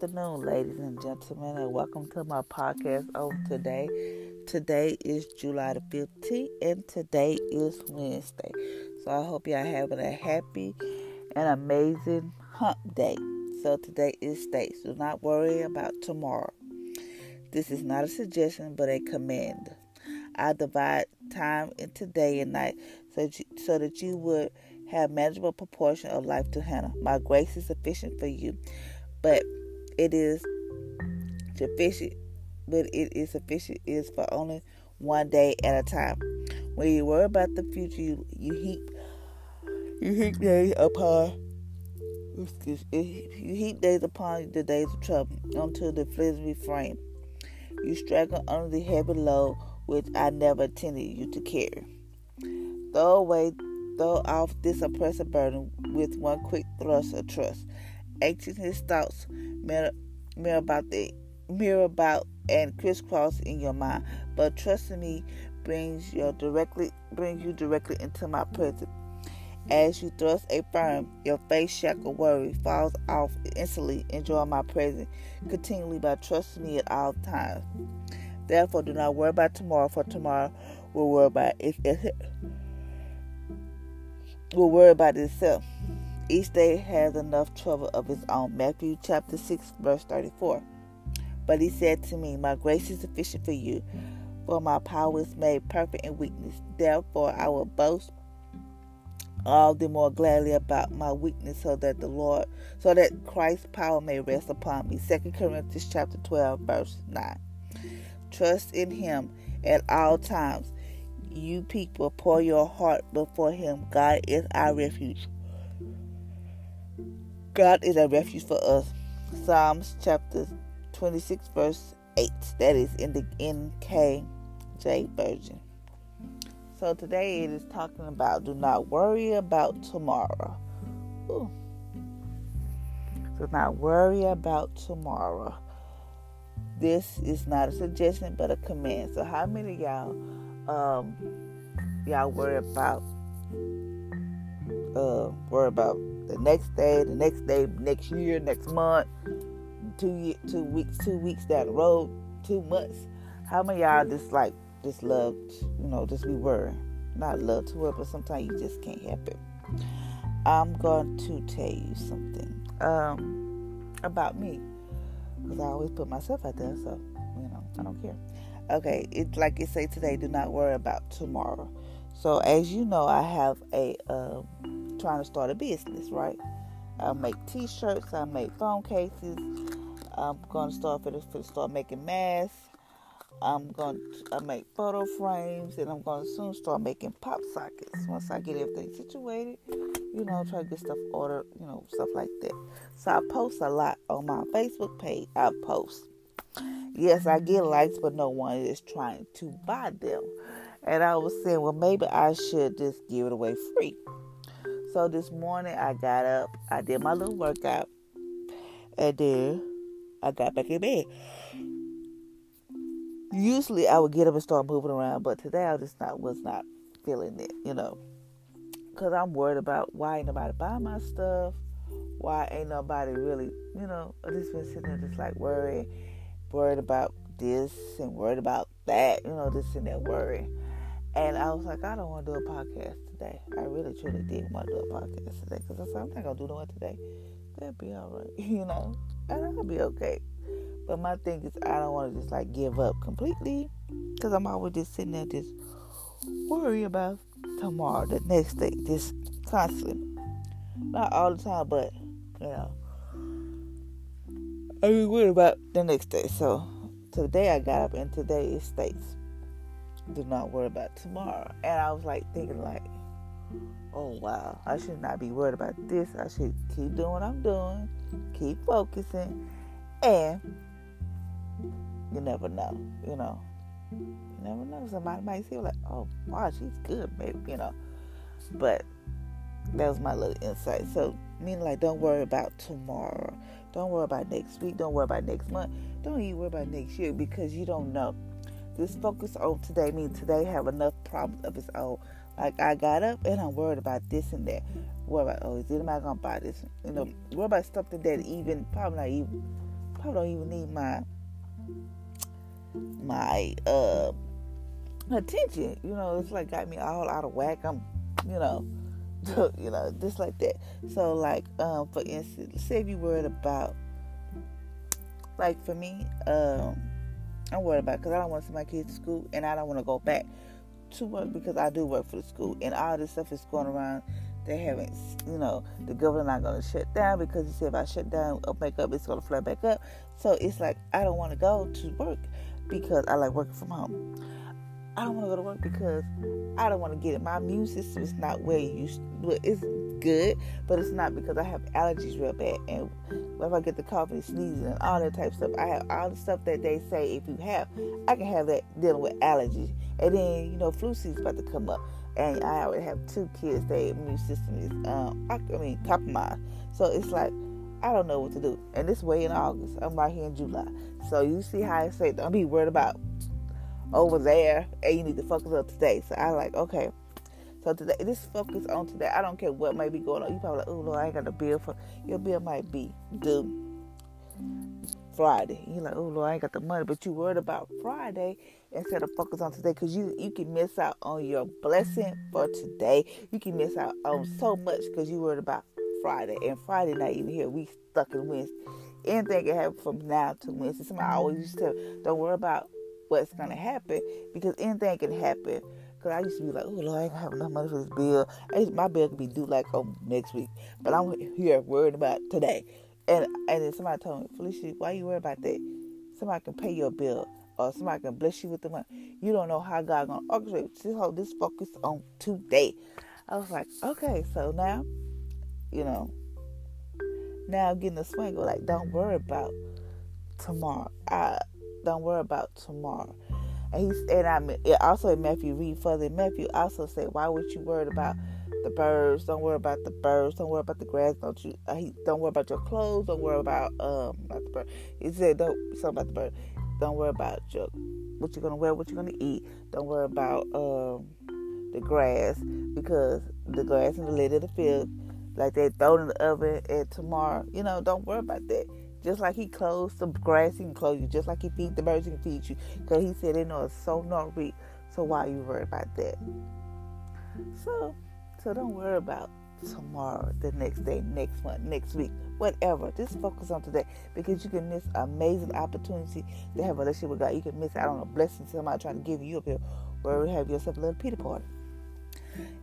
Afternoon, ladies and gentlemen, and welcome to my podcast on today. Today is July the 15th, and today is Wednesday. So I hope y'all having a happy and amazing hump day. So today is states. Do not worry about tomorrow. This is not a suggestion, but a command. I divide time into day and night so so that you would have manageable proportion of life to handle. My grace is sufficient for you, but it is sufficient. But it is sufficient is for only one day at a time. When you worry about the future, you, you heap you heap days upon excuse, you heap days upon the days of trouble until the flimsy frame. You struggle under the heavy load which I never intended you to carry. Throw away throw off this oppressive burden with one quick thrust of trust. Anxious his thoughts mirror, about the mirror about and crisscross in your mind, but trusting me brings you directly brings you directly into my presence. As you thrust a firm, your face shackle worry falls off instantly. Enjoy my presence continually by trusting me at all times. Therefore, do not worry about tomorrow, for tomorrow will worry about it will worry about itself. Each day has enough trouble of its own. Matthew chapter 6, verse 34. But he said to me, My grace is sufficient for you, for my power is made perfect in weakness. Therefore, I will boast all the more gladly about my weakness, so that the Lord, so that Christ's power may rest upon me. Second Corinthians chapter 12, verse 9. Trust in him at all times you people pour your heart before Him. God is our refuge. God is a refuge for us. Psalms chapter 26, verse 8. That is in the NKJ version. So today it is talking about do not worry about tomorrow. Ooh. Do not worry about tomorrow. This is not a suggestion but a command. So, how many y'all um, y'all worry about uh, worry about the next day, the next day, next year, next month, two year, two weeks, two weeks down the road, two months. How many y'all just like just love, you know, just be worrying? Not love to worry, but sometimes you just can't help it. I'm going to tell you something um, about me because I always put myself out there, so you know I don't care. Okay, it's like it say today. Do not worry about tomorrow. So as you know, I have a uh, trying to start a business, right? I make T-shirts. I make phone cases. I'm to start for the, start making masks. I'm to I make photo frames, and I'm to soon start making pop sockets once I get everything situated. You know, try to get stuff ordered. You know, stuff like that. So I post a lot on my Facebook page. I post Yes, I get likes, but no one is trying to buy them. And I was saying, well, maybe I should just give it away free. So this morning I got up, I did my little workout, and then I got back in bed. Usually I would get up and start moving around, but today I just not was not feeling it, you know, because I'm worried about why ain't nobody buy my stuff, why ain't nobody really, you know, I just been sitting there just like worrying worried about this and worried about that, you know, this and that worry. And I was like, I don't want to do a podcast today. I really, truly didn't want to do a podcast today because I said, I'm not to do no one today. That'll be all right, you know, and I'll be okay. But my thing is, I don't want to just like give up completely because I'm always just sitting there just worry about tomorrow, the next day, just constantly. Not all the time, but, you know, I be worried about the next day. So today I got up and today it states, do not worry about tomorrow. And I was like thinking like, oh wow, I should not be worried about this. I should keep doing what I'm doing, keep focusing, and you never know, you know. You never know. Somebody might say like, oh wow, she's good, maybe, you know. But that was my little insight. So meaning like don't worry about tomorrow. Don't worry about next week. Don't worry about next month. Don't even worry about next year because you don't know. Just focus on today means today have enough problems of its own. Like I got up and I'm worried about this and that. Worried about oh, is anybody gonna buy this? You know, worried about something that even probably not even probably don't even need my my uh attention. You know, it's like got me all out of whack. I'm, you know, you know, just like that. So like, um, for instance, say if you worried about, like for me, um, I'm worried about because I don't want to send my kids to school and I don't want to go back to work because I do work for the school and all this stuff is going around. They haven't, you know, the government not going to shut down because he said if I shut down or make up, it's going to flare back up. So it's like I don't want to go to work because I like working from home. I don't want to go to work because I don't want to get it. My immune system is not where it used. To, it's good, but it's not because I have allergies real bad. And if I get the cough and sneezing and all that type of stuff, I have all the stuff that they say if you have, I can have that dealing with allergies. And then you know, flu season's about to come up, and I already have two kids. Their immune system is, um, I, mean, compromised. So it's like I don't know what to do. And this way in August, I'm right here in July. So you see how I say, don't be worried about over there, and you need to focus on today. So I like, okay. So today, this focus on today. I don't care what may be going on. You probably like, oh Lord, I ain't got a bill for your bill might be due Friday. You're like, oh Lord, I ain't got the money, but you worried about Friday instead of focus on today because you you can miss out on your blessing for today. You can miss out on so much because you worried about Friday, and Friday not even here. We stuck in Wednesday. Anything can happen from now to Wednesday. Somebody always used to don't worry about what's gonna happen because anything can happen. Cause I used to be like, oh Lord, I ain't gonna have enough money for this bill. My bill could be due like on next week, but I'm here worried about today. And and then somebody told me, Felicia, why you worried about that? Somebody can pay your bill or somebody can bless you with the money. You don't know how God gonna orchestrate. So this focus on today. I was like, okay, so now, you know, now I'm getting the swing of like, don't worry about tomorrow. I don't worry about tomorrow. And he's and I also in Matthew read further. Matthew also said, why would you worry about the birds? Don't worry about the birds. Don't worry about the grass. Don't you? Uh, he, don't worry about your clothes. Don't worry about um about the bird. He said don't something about the bird. Don't worry about your what you're gonna wear, what you're gonna eat. Don't worry about um the grass because the grass in the lid of the field, like they throw in the oven and tomorrow, you know, don't worry about that. Just like he clothes the grass, he can clothe you. Just like he feed the birds, he can feed you. Because he said they know it's so not reap. So why are you worried about that? So, so don't worry about tomorrow, the next day, next month, next week, whatever. Just focus on today because you can miss amazing opportunity to have a relationship with God. You can miss out on a blessing somebody trying to give you up here, or have yourself a little pity party.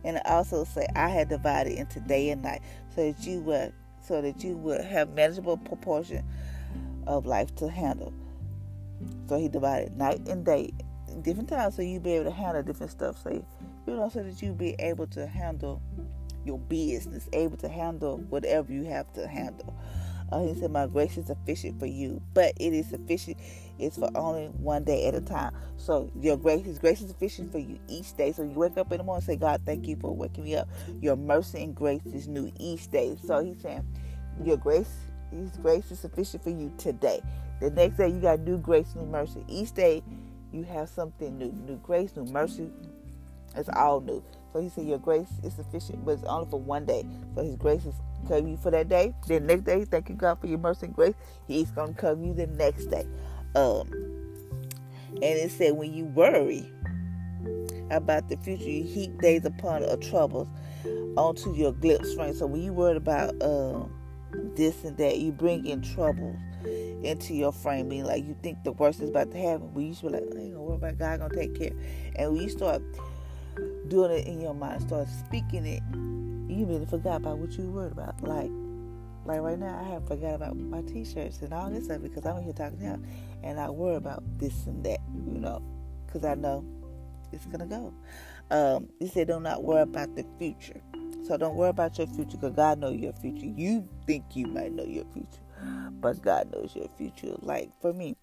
And I also say I had divided into day and night so that you would so that you would have manageable proportion of life to handle. So he divided night and day, different times, so you be able to handle different stuff. So you know, so that you be able to handle your business, able to handle whatever you have to handle. Uh, he said, My grace is sufficient for you, but it is sufficient. It's for only one day at a time. So your grace, His grace is sufficient for you each day. So you wake up in the morning and say, God, thank you for waking me up. Your mercy and grace is new each day. So He's saying, Your grace, His grace is sufficient for you today. The next day, you got new grace, new mercy. Each day, you have something new, new grace, new mercy. It's all new. So he said, Your grace is sufficient, but it's only for one day. So his grace is cover you for that day. Then next day, thank you God for your mercy and grace. He's gonna cover you the next day. Um, and it said when you worry about the future, you heap days upon of troubles onto your frame. So when you worry about um, this and that, you bring in troubles into your frame, meaning like you think the worst is about to happen. When you should be like, I ain't gonna worry about God gonna take care. And when you start doing it in your mind, start speaking it you really forgot about what you worried about. Like, like right now, I have forgot about my t-shirts and all this stuff because I'm here talking now, and I worry about this and that, you know, because I know it's gonna go. Um, he said, "Do not worry about the future." So don't worry about your future because God knows your future. You think you might know your future, but God knows your future. Like for me,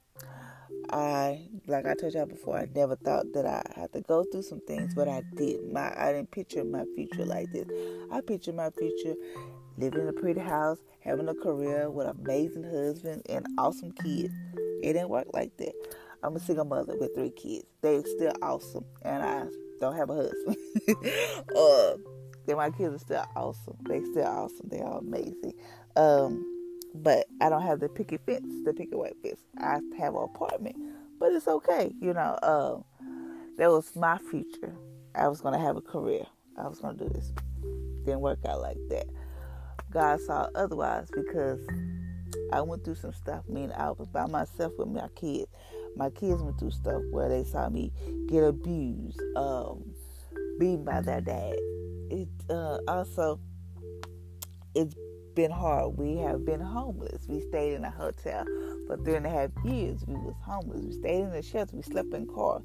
I like I told y'all before, I never thought that I had to go through some things, but I did. My I didn't picture my future like this. I pictured my future living in a pretty house, having a career with an amazing husband and awesome kids. It didn't work like that. I'm a single mother with three kids. They're still awesome, and I don't have a husband. uh, then my kids are still awesome. They still awesome. They are amazing. Um, but I don't have the picket fence, the picket white fence. I have an apartment, but it's okay. You know, um, that was my future. I was gonna have a career. I was gonna do this. Didn't work out like that. God saw otherwise because I went through some stuff. I mean, I was by myself with my kids. My kids went through stuff where they saw me get abused, um, beaten by their dad. It uh, also it's been hard. We have been homeless. We stayed in a hotel for three and a half years. We was homeless. We stayed in the shelter. We slept in cars.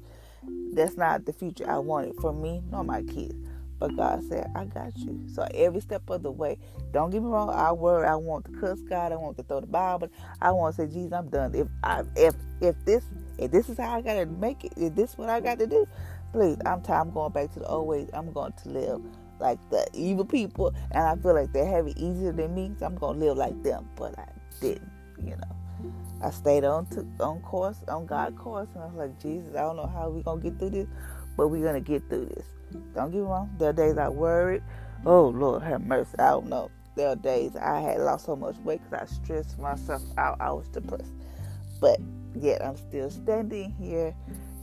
That's not the future I wanted for me nor my kids. But God said, I got you. So every step of the way, don't get me wrong, I worry, I want to cuss God, I want to throw the Bible, I want to say, Jesus, I'm done. If I if if this if this is how I gotta make it, if this is what I got to do, please, I'm tired. I'm going back to the old ways. I'm going to live like the evil people, and I feel like they have it easier than me, so I'm gonna live like them. But I didn't, you know. I stayed on to, on course, on God course, and I was like, Jesus, I don't know how we're gonna get through this, but we're gonna get through this. Don't get me wrong. There are days I worried. Oh Lord, have mercy. I don't know. There are days I had lost so much weight because I stressed myself out. I was depressed, but yet I'm still standing here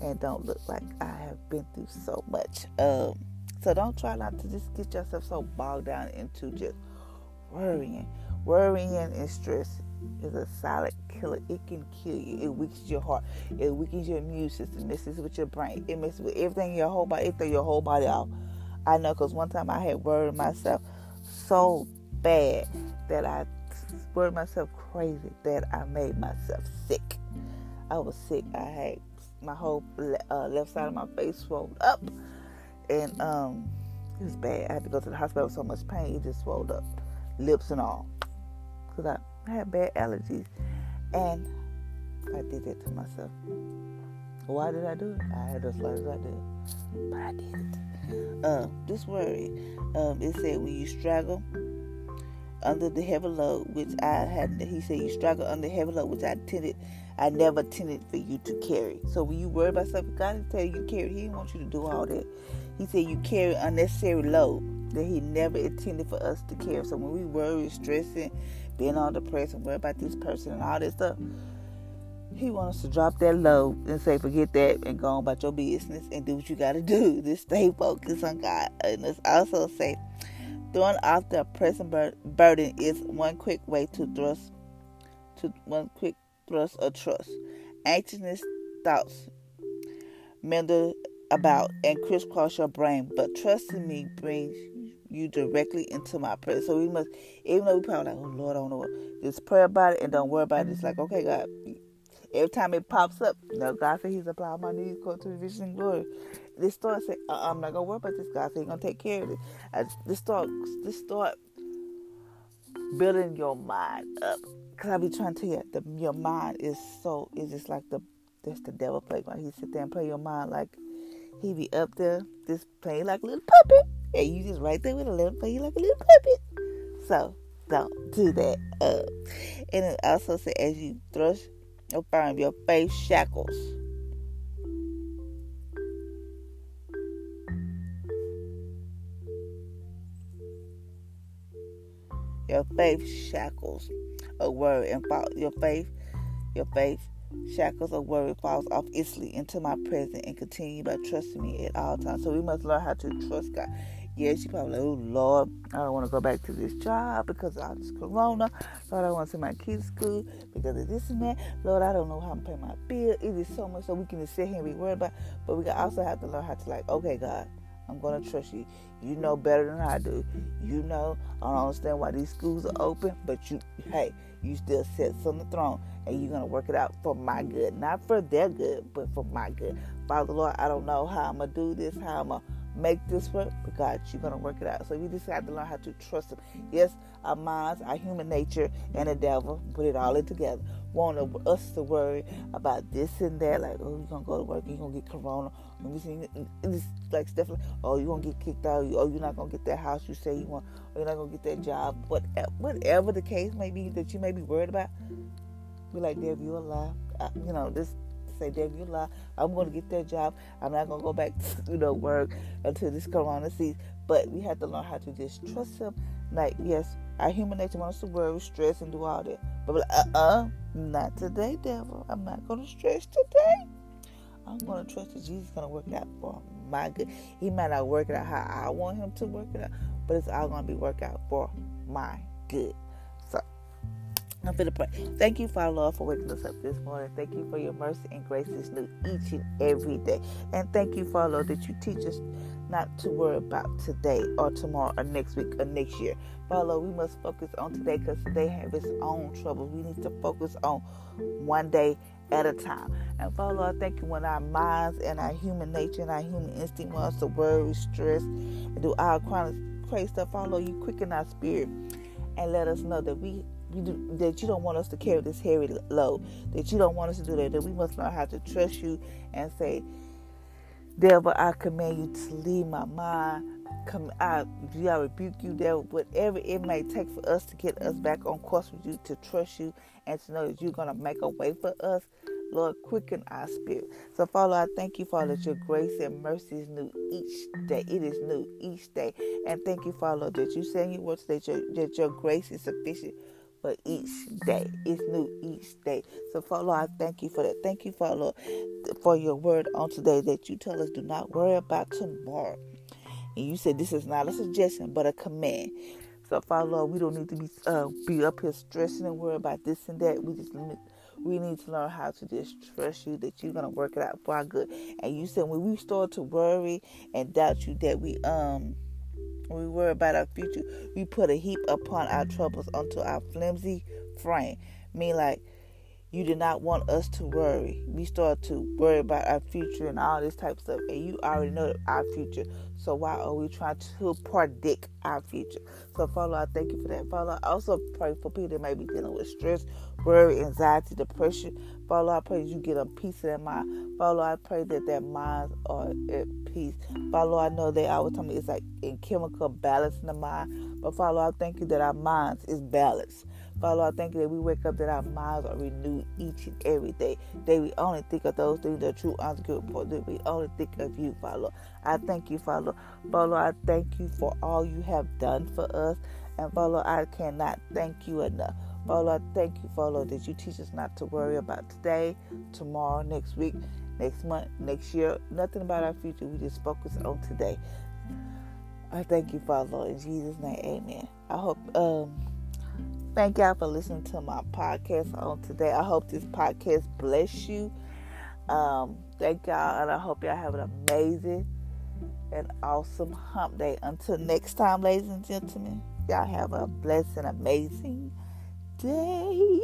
and don't look like I have been through so much. Um, so don't try not to just get yourself so bogged down into just worrying. Worrying and stress is a solid killer. It can kill you. It weakens your heart. It weakens your immune system. It messes with your brain. It messes with everything in your whole body. It throws your whole body off. I know because one time I had worried myself so bad that I worried myself crazy that I made myself sick. I was sick. I had my whole uh, left side of my face swelled up, and um, it was bad. I had to go to the hospital with so much pain. It just swelled up, lips and all, because I I had bad allergies. And I did that to myself. Why did I do it? I had those I did. But I did it. Uh, this worry. Um, it said when you struggle under the heavy load, which I had he said you struggle under heavy load, which I tended I never intended for you to carry. So when you worry about something, God didn't tell you to carry. He didn't want you to do all that. He said you carry unnecessary load that He never intended for us to carry. So when we worry, stressing, being all depressed and worry about this person and all this stuff. He wants us to drop that load and say, forget that and go on about your business and do what you got to do. Just stay focused on God. And it's also say, throwing off the present burden is one quick way to thrust, to one quick thrust of trust. Anxiousness thoughts meander about and crisscross your brain, but trusting me brings you directly into my prayer. So we must, even though we probably like, oh Lord, I don't know what, just pray about it and don't worry about it. It's like, okay, God, every time it pops up, you know, God said He's applying my needs according to vision and glory. This start say, uh, I'm not gonna worry about this. God said He's gonna take care of it. I, this start, this start building your mind up. Cause I be trying to tell you, the, your mind is so, it's just like the, that's the devil playground. He sit there and play your mind like he be up there, just playing like a little puppet and you just right there with a little you like a little puppet. So don't do that. And it also says as you thrust your firm your faith shackles. Your faith shackles a word and fall, your faith, your faith shackles of worry falls off easily into my presence and continue by trusting me at all times. So we must learn how to trust God. Yes, you probably like, oh Lord, I don't want to go back to this job because of all this corona. Lord, I want to send my kids to school because of this and that. Lord, I don't know how I'm going to pay my bill. It is so much so we can just sit here and be worried about. But we also have to learn how to like, okay, God, I'm gonna trust you. You know better than I do. You know I don't understand why these schools are open, but you, hey, you still sit on the throne and you're gonna work it out for my good, not for their good, but for my good. Father Lord, I don't know how I'm gonna do this, how I'm gonna make this work, but God, you're gonna work it out. So we just have to learn how to trust Him. Yes, our minds, our human nature, and the devil put it all in together. Want us to worry about this and that, like oh, you're gonna go to work, you're gonna get corona. It's like stuff like oh, you're gonna get kicked out, oh, you're not gonna get that house you say you want, or you're not gonna get that job. Whatever, whatever the case may be that you may be worried about, be like, Deb, you're alive. I, you know, this say, damn, you lie. I'm going to get that job. I'm not going to go back to you know, work until this corona. But we have to learn how to just trust him. Like, yes, our human nature wants to worry, stress, and do all that. But uh uh, not today, devil. I'm not going to stress today. I'm going to trust that Jesus is going to work it out for my good. He might not work it out how I want him to work it out, but it's all going to be worked out for my good. I'm going to pray. Thank you, Father Lord, for waking us up this morning. Thank you for your mercy and grace is new each and every day. And thank you, Father Lord, that you teach us not to worry about today or tomorrow or next week or next year. Father, we must focus on today because today have its own troubles. We need to focus on one day at a time. And Father, I thank you when our minds and our human nature and our human instinct wants to worry, stress, and do all chronic crazy stuff. Father, you quicken our spirit and let us know that we do, that you don't want us to carry this heavy load, that you don't want us to do that, that we must learn how to trust you and say, Devil, I command you to leave my mind. Come, I, I rebuke you, devil. Whatever it may take for us to get us back on course with you, to trust you, and to know that you're going to make a way for us. Lord, quicken our spirit. So, Father, I thank you, Father, that your grace and mercy is new each day. It is new each day. And thank you, Father, that you say in your words that your, that your grace is sufficient for each day. It's new each day. So, Father, I thank you for that. Thank you, Father, for your word on today that you tell us do not worry about tomorrow. And you said this is not a suggestion, but a command. So, Father, Lord, we don't need to be uh, be up here stressing and worry about this and that. We just we need to learn how to just trust you that you're gonna work it out for our good. And you said when we start to worry and doubt you that we um we worry about our future, we put a heap upon our troubles onto our flimsy frame. Mean like you did not want us to worry. We start to worry about our future and all this type of stuff, and you already know our future. So why are we trying to predict our future? So Father, I thank you for that. Father, I also pray for people that may be dealing with stress, worry, anxiety, depression. Father, I pray you get a peace of their mind. Father, I pray that their minds are at peace. Father, I know they always tell me it's like in chemical balance in the mind. But Father, I thank you that our minds is balanced. Father, I thank you that we wake up that our minds are renewed each and every day. That we only think of those things that are true, honest, good. That we only think of you, Father. I thank you, Father. Father, I thank you for all you have done for us. And Father, I cannot thank you enough. Father, thank you, Father, that you teach us not to worry about today, tomorrow, next week, next month, next year. Nothing about our future. We just focus on today. I thank you, Father, in Jesus' name, amen. I hope um Thank y'all for listening to my podcast on today. I hope this podcast bless you. Um, thank y'all, and I hope y'all have an amazing and awesome hump day. Until next time, ladies and gentlemen, y'all have a blessed and amazing day.